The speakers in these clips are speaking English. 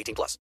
18 plus.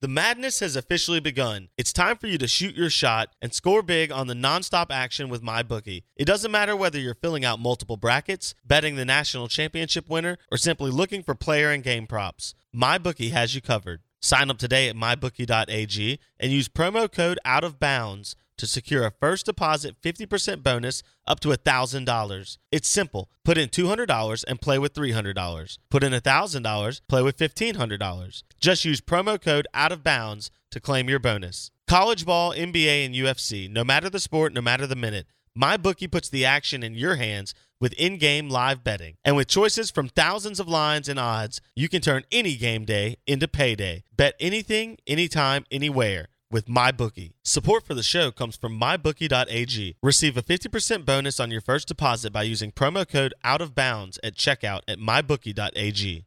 The madness has officially begun. It's time for you to shoot your shot and score big on the nonstop action with MyBookie. It doesn't matter whether you're filling out multiple brackets, betting the national championship winner, or simply looking for player and game props. MyBookie has you covered. Sign up today at mybookie.ag and use promo code out of bounds to secure a first deposit 50% bonus up to $1,000. It's simple. Put in $200 and play with $300. Put in $1,000, play with $1,500. Just use promo code out of bounds to claim your bonus. College ball, NBA, and UFC, no matter the sport, no matter the minute, MyBookie puts the action in your hands with in-game live betting. And with choices from thousands of lines and odds, you can turn any game day into payday. Bet anything, anytime, anywhere with MyBookie. Support for the show comes from MyBookie.ag. Receive a 50% bonus on your first deposit by using promo code Out of Bounds at checkout at MyBookie.ag.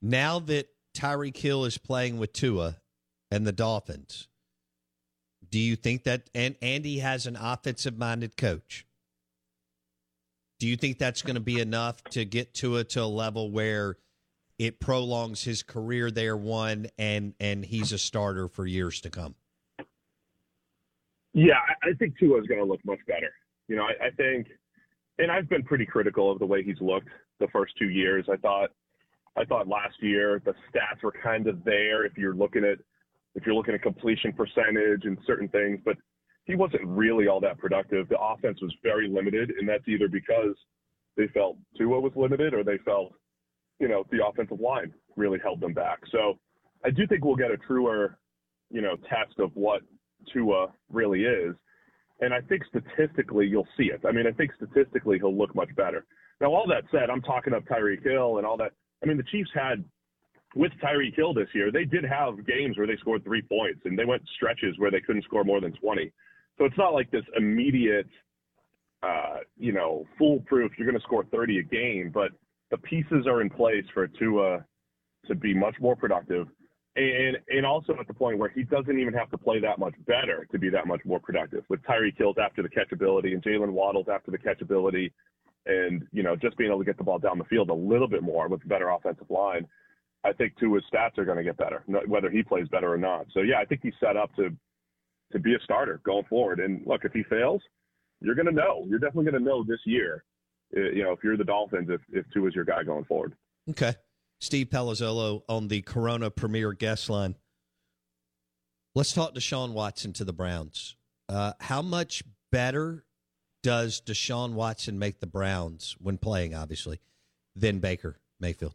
Now that Tyreek Hill is playing with Tua and the Dolphins, do you think that and Andy has an offensive-minded coach? Do you think that's going to be enough to get Tua to a level where – it prolongs his career there one and and he's a starter for years to come. Yeah i think Tua is going to look much better. You know I, I, think and i've been pretty critical of the way he's looked the first two years. I thought i thought last year the stats were kind of there if you're looking at if you're looking at completion percentage and certain things but he wasn't really all that productive. The offense was very limited and that's either because they felt Tua was limited or they felt you know, the offensive line really held them back. So I do think we'll get a truer, you know, test of what Tua really is. And I think statistically you'll see it. I mean, I think statistically he'll look much better. Now, all that said, I'm talking up Tyreek Hill and all that. I mean, the Chiefs had with Tyreek Hill this year, they did have games where they scored three points and they went stretches where they couldn't score more than 20. So it's not like this immediate, uh, you know, foolproof. You're going to score 30 a game, but the pieces are in place for Tua to be much more productive, and and also at the point where he doesn't even have to play that much better to be that much more productive. With Tyreek Hill's after the catchability and Jaylen Waddle's after the catchability, and you know just being able to get the ball down the field a little bit more with a better offensive line, I think Tua's stats are going to get better, whether he plays better or not. So yeah, I think he's set up to to be a starter going forward. And look, if he fails, you're going to know. You're definitely going to know this year you know, if you're the Dolphins, if if Tua is your guy going forward. Okay. Steve Palazzolo on the Corona Premier guest line. Let's talk Deshaun Watson to the Browns. Uh, how much better does Deshaun Watson make the Browns when playing, obviously, than Baker Mayfield?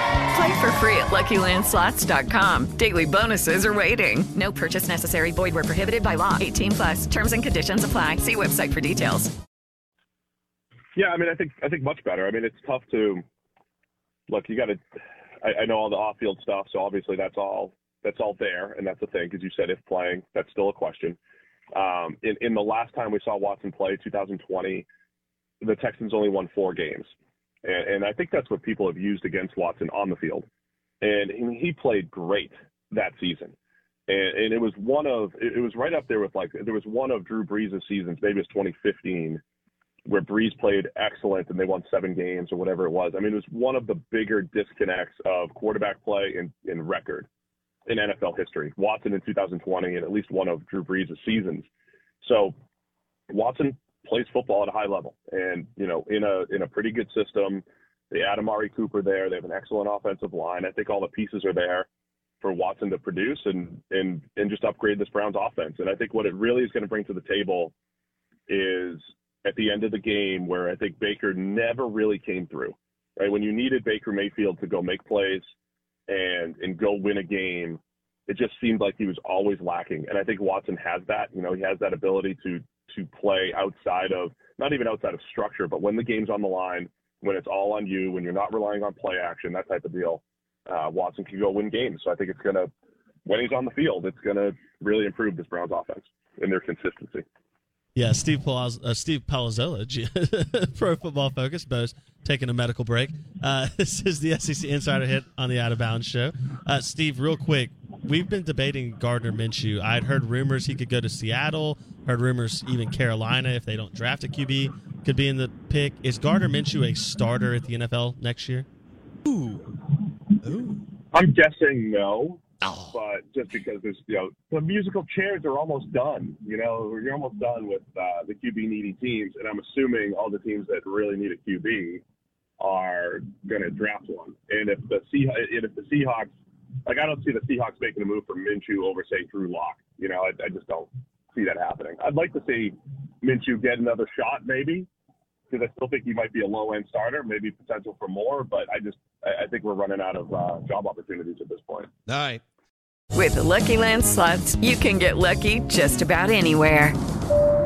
Play for free at LuckyLandSlots.com. Daily bonuses are waiting. No purchase necessary. Void were prohibited by law. 18 plus. Terms and conditions apply. See website for details. Yeah, I mean, I think I think much better. I mean, it's tough to look. You got to. I, I know all the off-field stuff, so obviously that's all that's all there, and that's the thing. Because you said if playing, that's still a question. Um, in in the last time we saw Watson play, 2020, the Texans only won four games, and, and I think that's what people have used against Watson on the field. And he played great that season. And, and it was one of it was right up there with like there was one of Drew Brees' seasons, maybe it's 2015, where Brees played excellent and they won seven games or whatever it was. I mean, it was one of the bigger disconnects of quarterback play in, in record in NFL history. Watson in 2020 and at least one of Drew Brees' seasons. So Watson plays football at a high level, and you know, in a in a pretty good system. They add Amari Cooper there. They have an excellent offensive line. I think all the pieces are there for Watson to produce and and and just upgrade this Browns offense. And I think what it really is going to bring to the table is at the end of the game where I think Baker never really came through. Right when you needed Baker Mayfield to go make plays and and go win a game, it just seemed like he was always lacking. And I think Watson has that. You know, he has that ability to to play outside of not even outside of structure, but when the game's on the line, when it's all on you, when you're not relying on play action, that type of deal, uh, Watson can go win games. So I think it's gonna when he's on the field, it's gonna really improve this Browns offense and their consistency. Yeah, Steve Palaz- uh, Steve G- Pro Football Focus, Bo's taking a medical break. Uh, this is the SEC Insider Hit on the Out of Bounds Show. Uh, Steve, real quick, we've been debating Gardner Minshew. I'd heard rumors he could go to Seattle. Heard rumors even Carolina, if they don't draft a QB, could be in the pick. Is Gardner Minshew a starter at the NFL next year? Ooh, ooh. I'm guessing no. But just because there's, you know, the musical chairs are almost done. You know, you're almost done with uh, the QB needy teams, and I'm assuming all the teams that really need a QB are going to draft one. And if the Seah- and if the Seahawks, like, I don't see the Seahawks making a move for Minshew over, say, Drew Lock. You know, I, I just don't see that happening. I'd like to see Minshew get another shot, maybe, because I still think he might be a low end starter, maybe potential for more. But I just, I, I think we're running out of uh, job opportunities at this point. All right. With the Lucky Land slots, you can get lucky just about anywhere.